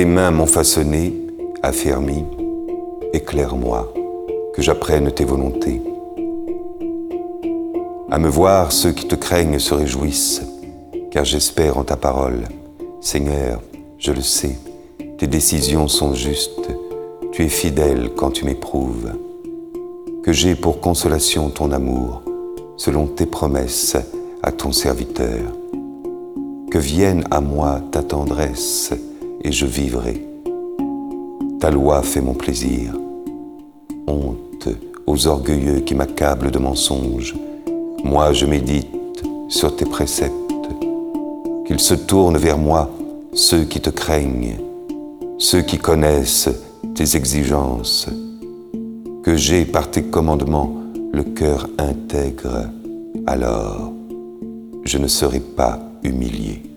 tes mains m'ont façonné, affermi, éclaire-moi, que j'apprenne tes volontés. À me voir, ceux qui te craignent se réjouissent, car j'espère en ta parole. Seigneur, je le sais, tes décisions sont justes, tu es fidèle quand tu m'éprouves. Que j'ai pour consolation ton amour, selon tes promesses à ton serviteur. Que vienne à moi ta tendresse, et je vivrai. Ta loi fait mon plaisir. Honte aux orgueilleux qui m'accablent de mensonges. Moi je médite sur tes préceptes. Qu'ils se tournent vers moi ceux qui te craignent, ceux qui connaissent tes exigences. Que j'ai par tes commandements le cœur intègre, alors je ne serai pas humilié.